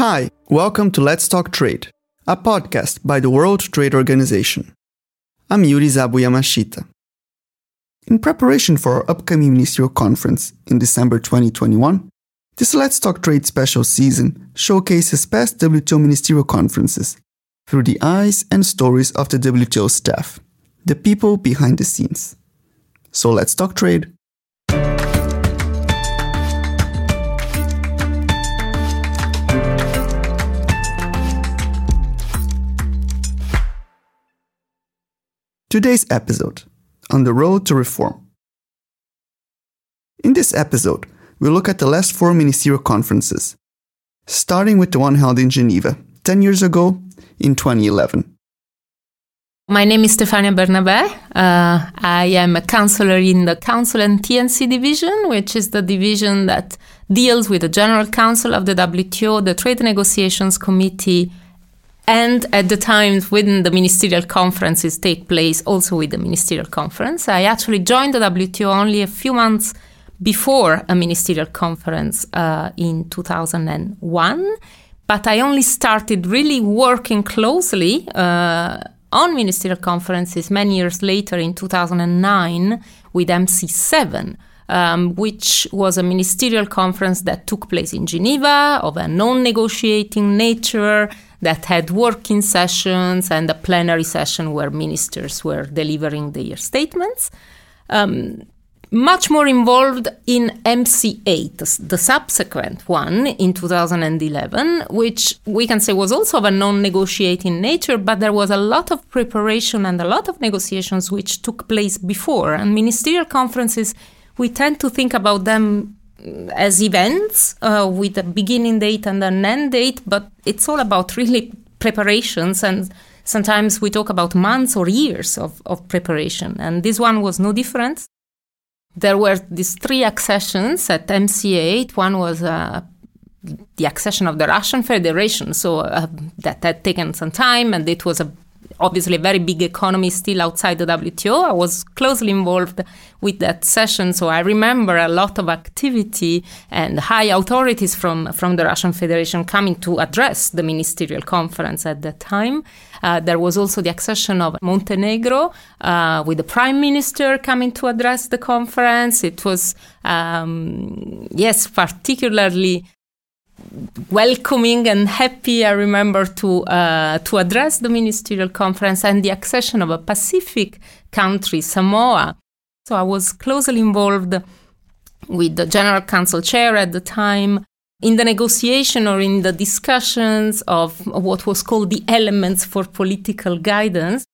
Hi, welcome to Let's Talk Trade, a podcast by the World Trade Organization. I'm Yuri Zabu Yamashita. In preparation for our upcoming ministerial conference in December 2021, this Let's Talk Trade special season showcases past WTO ministerial conferences through the eyes and stories of the WTO staff, the people behind the scenes. So let's talk trade. Today's episode On the Road to Reform. In this episode, we'll look at the last four ministerial conferences, starting with the one held in Geneva 10 years ago in 2011. My name is Stefania Bernabé. Uh, I am a counselor in the Council and TNC division, which is the division that deals with the General Council of the WTO, the Trade Negotiations Committee, and at the times when the ministerial conferences take place, also with the ministerial conference. I actually joined the WTO only a few months before a ministerial conference uh, in 2001, but I only started really working closely uh, on ministerial conferences many years later in 2009 with MC7. Um, which was a ministerial conference that took place in Geneva of a non negotiating nature that had working sessions and a plenary session where ministers were delivering their statements. Um, much more involved in MC8, the subsequent one in 2011, which we can say was also of a non negotiating nature, but there was a lot of preparation and a lot of negotiations which took place before. And ministerial conferences, we tend to think about them as events uh, with a beginning date and an end date, but it's all about really preparations and sometimes we talk about months or years of, of preparation and this one was no different. There were these three accessions at MC8 one was uh, the accession of the russian federation so uh, that had taken some time and it was a obviously a very big economy still outside the WTO. I was closely involved with that session, so I remember a lot of activity and high authorities from, from the Russian Federation coming to address the ministerial conference at that time. Uh, there was also the accession of Montenegro uh, with the prime minister coming to address the conference. It was, um, yes, particularly welcoming and happy. I remember to uh, to address the ministerial conference and the accession of a Pacific country, Samoa. So I was closely involved with the General Council chair at the time in the negotiation or in the discussions of what was called the elements for political guidance.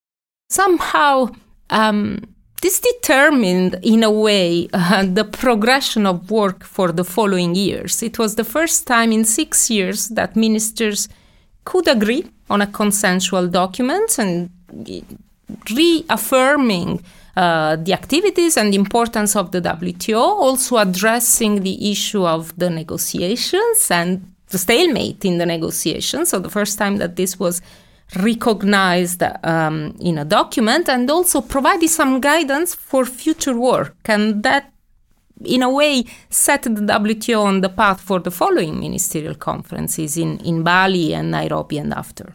Somehow. Um, this determined, in a way, uh, the progression of work for the following years. It was the first time in six years that ministers could agree on a consensual document and reaffirming uh, the activities and importance of the WTO, also addressing the issue of the negotiations and the stalemate in the negotiations. So, the first time that this was recognized um, in a document and also provided some guidance for future work. And that, in a way, set the WTO on the path for the following ministerial conferences in, in Bali and Nairobi and after.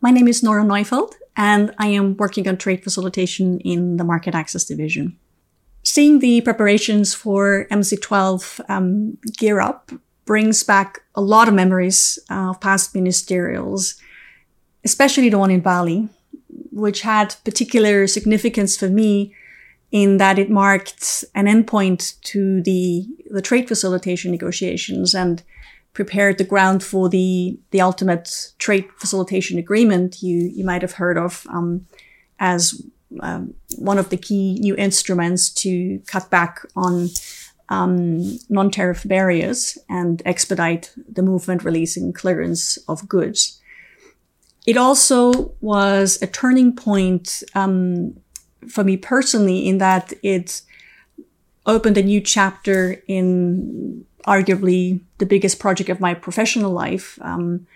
My name is Nora Neufeld, and I am working on trade facilitation in the Market Access Division. Seeing the preparations for MC12 um, gear up brings back a lot of memories uh, of past ministerials, especially the one in Bali, which had particular significance for me in that it marked an endpoint to the, the trade facilitation negotiations and prepared the ground for the, the ultimate trade facilitation agreement you, you might have heard of um, as um, one of the key new instruments to cut back on um, non-tariff barriers and expedite the movement, releasing clearance of goods. It also was a turning point um, for me personally in that it opened a new chapter in arguably the biggest project of my professional life, um,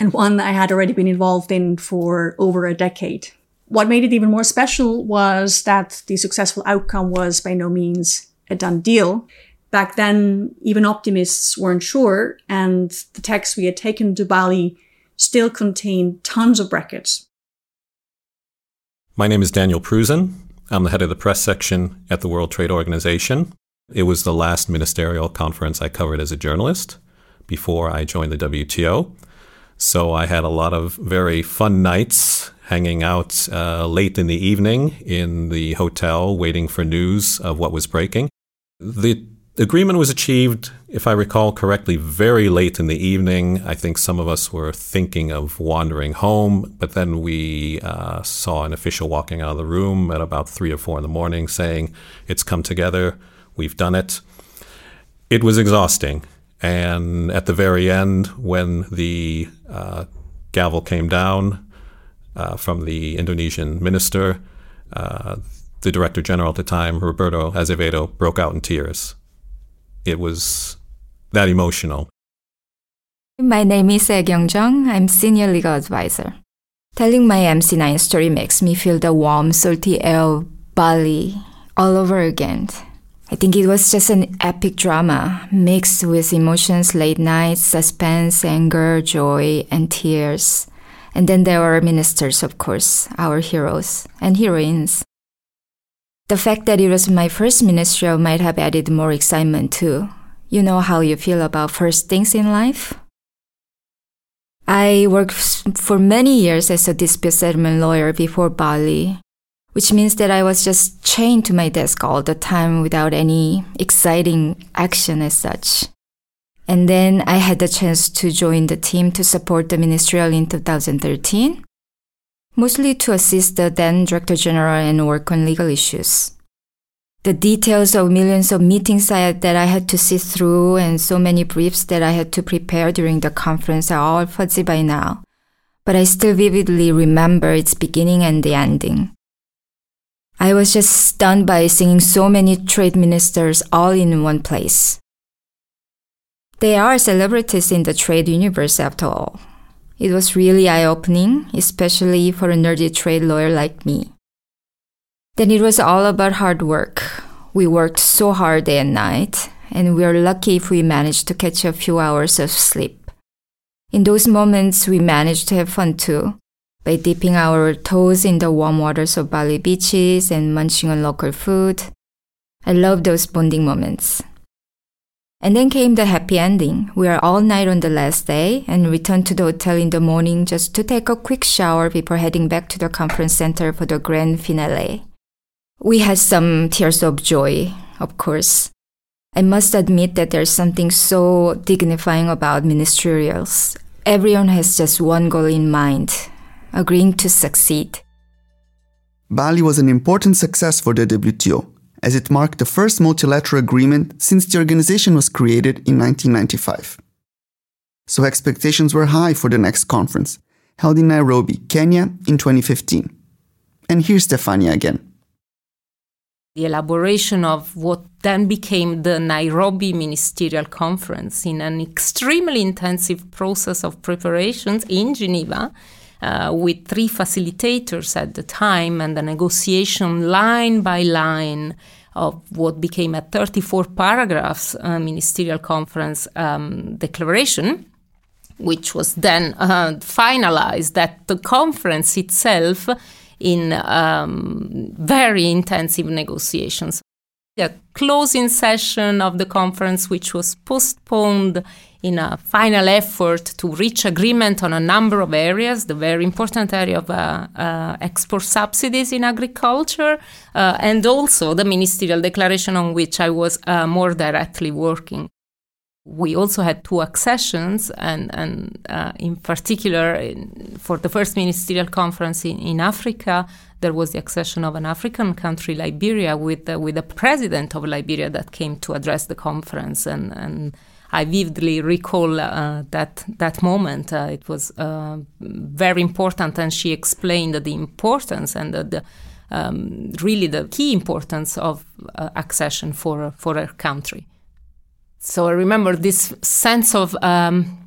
and one I had already been involved in for over a decade. What made it even more special was that the successful outcome was by no means a done deal. Back then, even optimists weren't sure, and the text we had taken to Bali still contained tons of brackets. My name is Daniel Pruzin. I'm the head of the press section at the World Trade Organization. It was the last ministerial conference I covered as a journalist before I joined the WTO. So I had a lot of very fun nights hanging out uh, late in the evening in the hotel waiting for news of what was breaking. The agreement was achieved, if I recall correctly, very late in the evening. I think some of us were thinking of wandering home, but then we uh, saw an official walking out of the room at about three or four in the morning saying, It's come together, we've done it. It was exhausting. And at the very end, when the uh, gavel came down uh, from the Indonesian minister, uh, the director general at the time, Roberto Azevedo, broke out in tears. It was that emotional. My name is Ae Jung. I'm senior legal advisor. Telling my MC9 story makes me feel the warm, salty air of Bali all over again. I think it was just an epic drama mixed with emotions, late nights, suspense, anger, joy, and tears. And then there were ministers, of course, our heroes and heroines. The fact that it was my first ministerial might have added more excitement too. You know how you feel about first things in life? I worked for many years as a dispute settlement lawyer before Bali, which means that I was just chained to my desk all the time without any exciting action as such. And then I had the chance to join the team to support the ministerial in 2013, mostly to assist the then Director General and work on legal issues. The details of millions of meetings I that I had to sit through and so many briefs that I had to prepare during the conference are all fuzzy by now, but I still vividly remember its beginning and the ending. I was just stunned by seeing so many trade ministers all in one place. They are celebrities in the trade universe after all. It was really eye opening, especially for a nerdy trade lawyer like me. Then it was all about hard work. We worked so hard day and night, and we are lucky if we managed to catch a few hours of sleep. In those moments, we managed to have fun too by dipping our toes in the warm waters of Bali beaches and munching on local food. I love those bonding moments. And then came the happy ending. We are all night on the last day and returned to the hotel in the morning just to take a quick shower before heading back to the conference center for the grand finale. We had some tears of joy, of course. I must admit that there's something so dignifying about ministerials. Everyone has just one goal in mind agreeing to succeed. Bali was an important success for the WTO, as it marked the first multilateral agreement since the organization was created in 1995. So expectations were high for the next conference, held in Nairobi, Kenya in 2015. And here's Stefania again. The elaboration of what then became the Nairobi Ministerial Conference in an extremely intensive process of preparations in Geneva uh, with three facilitators at the time and a negotiation line by line of what became a 34 paragraphs uh, ministerial conference um, declaration which was then uh, finalized at the conference itself in um, very intensive negotiations. The closing session of the conference, which was postponed in a final effort to reach agreement on a number of areas, the very important area of uh, uh, export subsidies in agriculture, uh, and also the ministerial declaration on which I was uh, more directly working. We also had two accessions, and, and uh, in particular, in, for the first ministerial conference in, in Africa, there was the accession of an African country, Liberia, with, with the president of Liberia that came to address the conference and, and I vividly recall uh, that that moment. Uh, it was uh, very important, and she explained the importance and the, um, really the key importance of uh, accession for for her country. So I remember this sense of um,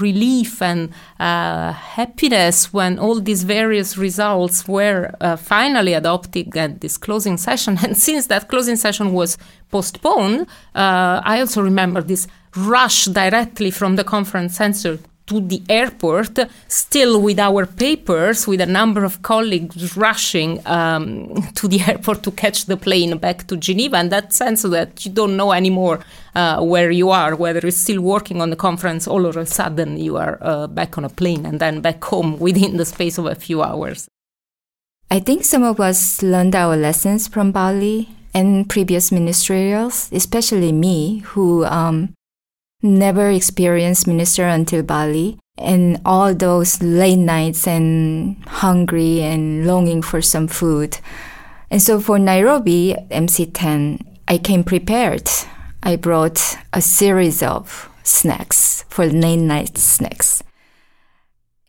relief and uh, happiness when all these various results were uh, finally adopted at this closing session. And since that closing session was postponed, I also remember this rush directly from the conference center to the airport, still with our papers, with a number of colleagues rushing um, to the airport to catch the plane back to Geneva, and that sense that you don't know anymore uh, where you are, whether you're still working on the conference, all of a sudden you are uh, back on a plane and then back home within the space of a few hours. I think some of us learned our lessons from Bali and previous ministerials, especially me, who um, never experienced minister until Bali. And all those late nights and hungry and longing for some food. And so for Nairobi MC10, I came prepared. I brought a series of snacks for late night snacks.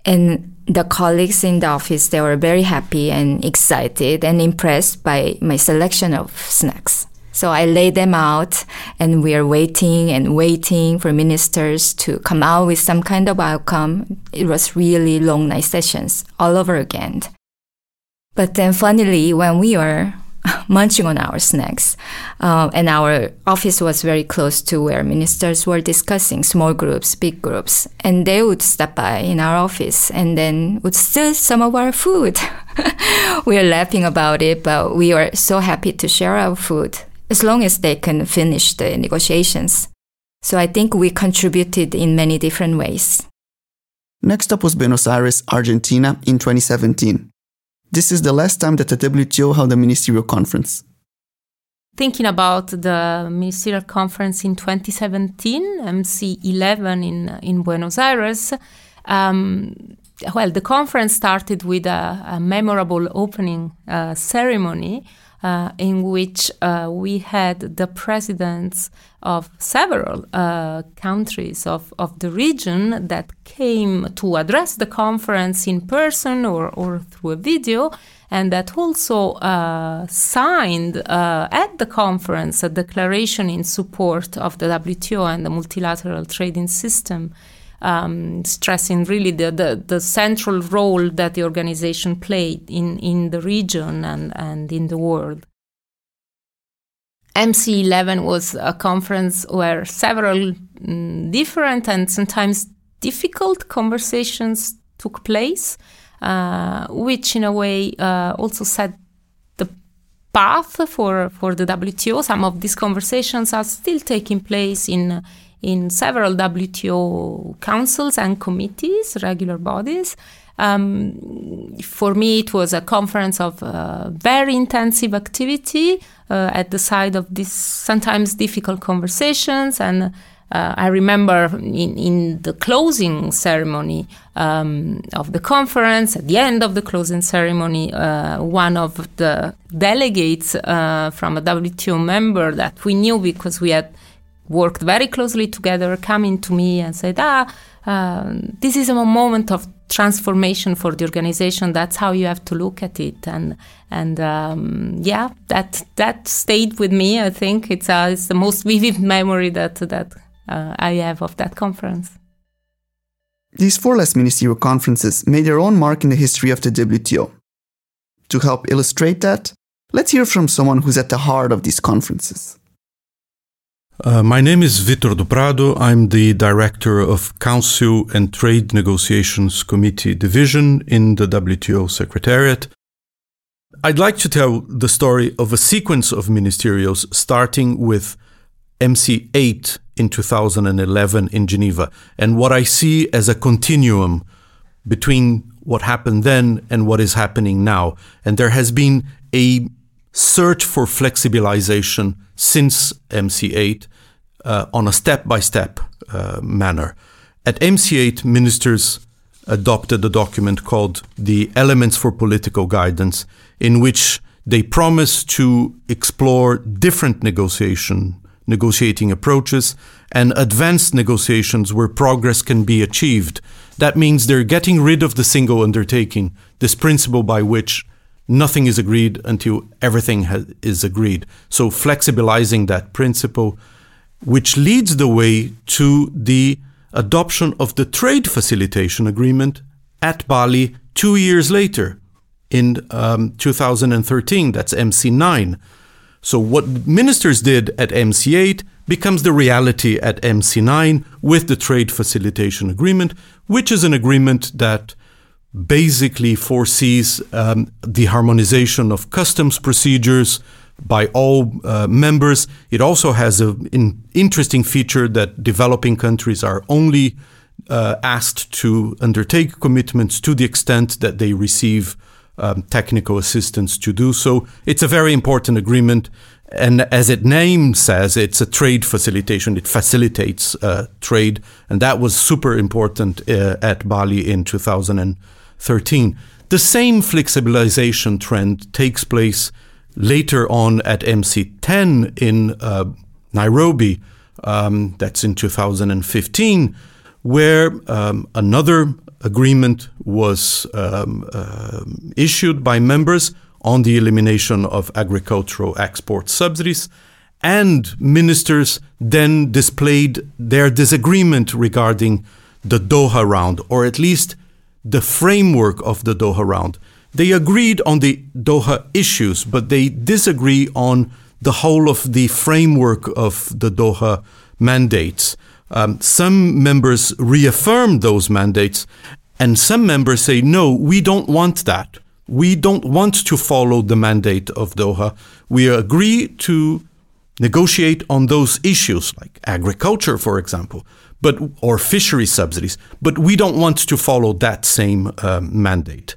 And the colleagues in the office, they were very happy and excited and impressed by my selection of snacks. So I laid them out and we are waiting and waiting for ministers to come out with some kind of outcome. It was really long night sessions all over again. But then finally, when we were munching on our snacks, uh, and our office was very close to where ministers were discussing small groups, big groups, and they would stop by in our office and then would steal some of our food. we are laughing about it, but we were so happy to share our food as long as they can finish the negotiations. So I think we contributed in many different ways. Next up was Buenos Aires, Argentina in 2017. This is the last time that the WTO held a ministerial conference. Thinking about the ministerial conference in 2017, MC11 in, in Buenos Aires, um, well, the conference started with a, a memorable opening uh, ceremony uh, in which uh, we had the presidents of several uh, countries of, of the region that came to address the conference in person or, or through a video, and that also uh, signed uh, at the conference a declaration in support of the WTO and the multilateral trading system um, stressing really the, the, the, central role that the organization played in, in the region and, and in the world. MC11 was a conference where several mm, different and sometimes difficult conversations took place, uh, which in a way uh, also set the path for, for the WTO. Some of these conversations are still taking place in in several WTO councils and committees, regular bodies. Um, for me, it was a conference of uh, very intensive activity uh, at the side of these sometimes difficult conversations. And uh, I remember in, in, the closing ceremony um, of the conference, at the end of the closing ceremony, uh, one of the delegates uh, from a WTO member that we knew because we had worked very closely together, coming to me and said, ah, uh, this is a moment of transformation for the organization. That's how you have to look at it. And and um, yeah, that that stayed with me. I think it's uh, it's the most vivid memory that that uh, I have of that conference. These four last ministerial conferences made their own mark in the history of the WTO. To help illustrate that, let's hear from someone who's at the heart of these conferences. Uh, my name is Vitor do Prado. I'm the director of Council and Trade Negotiations Committee Division in the WTO Secretariat. I'd like to tell the story of a sequence of ministerials starting with MC8 in 2011 in Geneva and what I see as a continuum between what happened then and what is happening now. And there has been a search for flexibilization since MC8 uh, on a step by step manner. At MC8, ministers adopted a document called the Elements for Political Guidance, in which they promise to explore different negotiation negotiating approaches and advanced negotiations where progress can be achieved. That means they're getting rid of the single undertaking, this principle by which nothing is agreed until everything is agreed. So, flexibilizing that principle, which leads the way to the adoption of the trade facilitation agreement at Bali two years later in um, 2013. That's MC9. So, what ministers did at MC8 becomes the reality at MC9 with the trade facilitation agreement, which is an agreement that basically foresees um, the harmonization of customs procedures by all uh, members. It also has an interesting feature that developing countries are only uh, asked to undertake commitments to the extent that they receive um, technical assistance to do so. It's a very important agreement. And as its name says, it's a trade facilitation. It facilitates uh, trade. And that was super important uh, at Bali in 2013. The same flexibilization trend takes place later on at MC10 in uh, Nairobi. Um, that's in 2015, where um, another agreement was um, uh, issued by members on the elimination of agricultural export subsidies. And ministers then displayed their disagreement regarding the Doha round, or at least the framework of the Doha round. They agreed on the Doha issues, but they disagree on the whole of the framework of the Doha mandates. Um, some members reaffirm those mandates, and some members say, no, we don't want that. We don't want to follow the mandate of Doha. We agree to negotiate on those issues, like agriculture, for example, but or fishery subsidies, but we don't want to follow that same uh, mandate.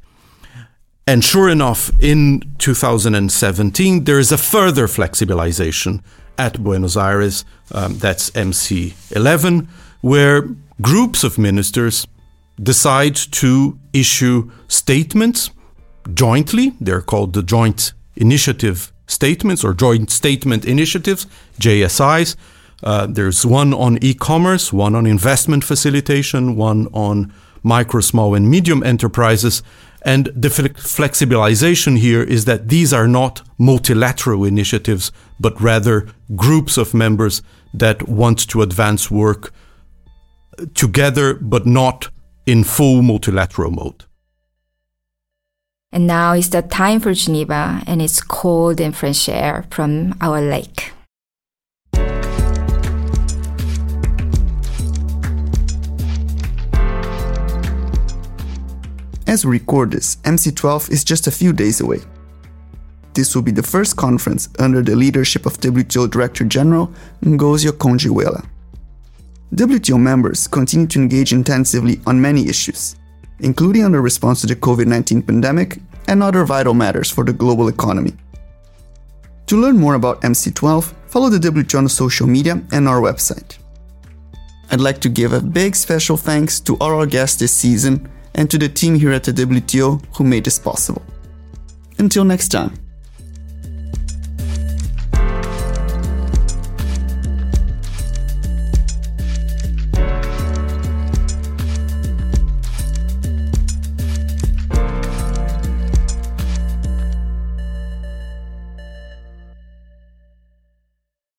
And sure enough, in 2017, there is a further flexibilization at Buenos Aires, um, that's MC11, where groups of ministers decide to issue statements jointly. They're called the Joint Initiative Statements or Joint Statement Initiatives, JSIs. Uh, there's one on e commerce, one on investment facilitation, one on micro, small, and medium enterprises. And the flexibilization here is that these are not multilateral initiatives, but rather groups of members that want to advance work together, but not in full multilateral mode. And now is the time for Geneva, and it's cold and fresh air from our lake. As we record this, MC12 is just a few days away. This will be the first conference under the leadership of WTO Director General Ngozi Okonjo-Iweala. WTO members continue to engage intensively on many issues, including on the response to the COVID 19 pandemic and other vital matters for the global economy. To learn more about MC12, follow the WTO on social media and our website. I'd like to give a big special thanks to all our guests this season and to the team here at the WTO who made this possible. Until next time.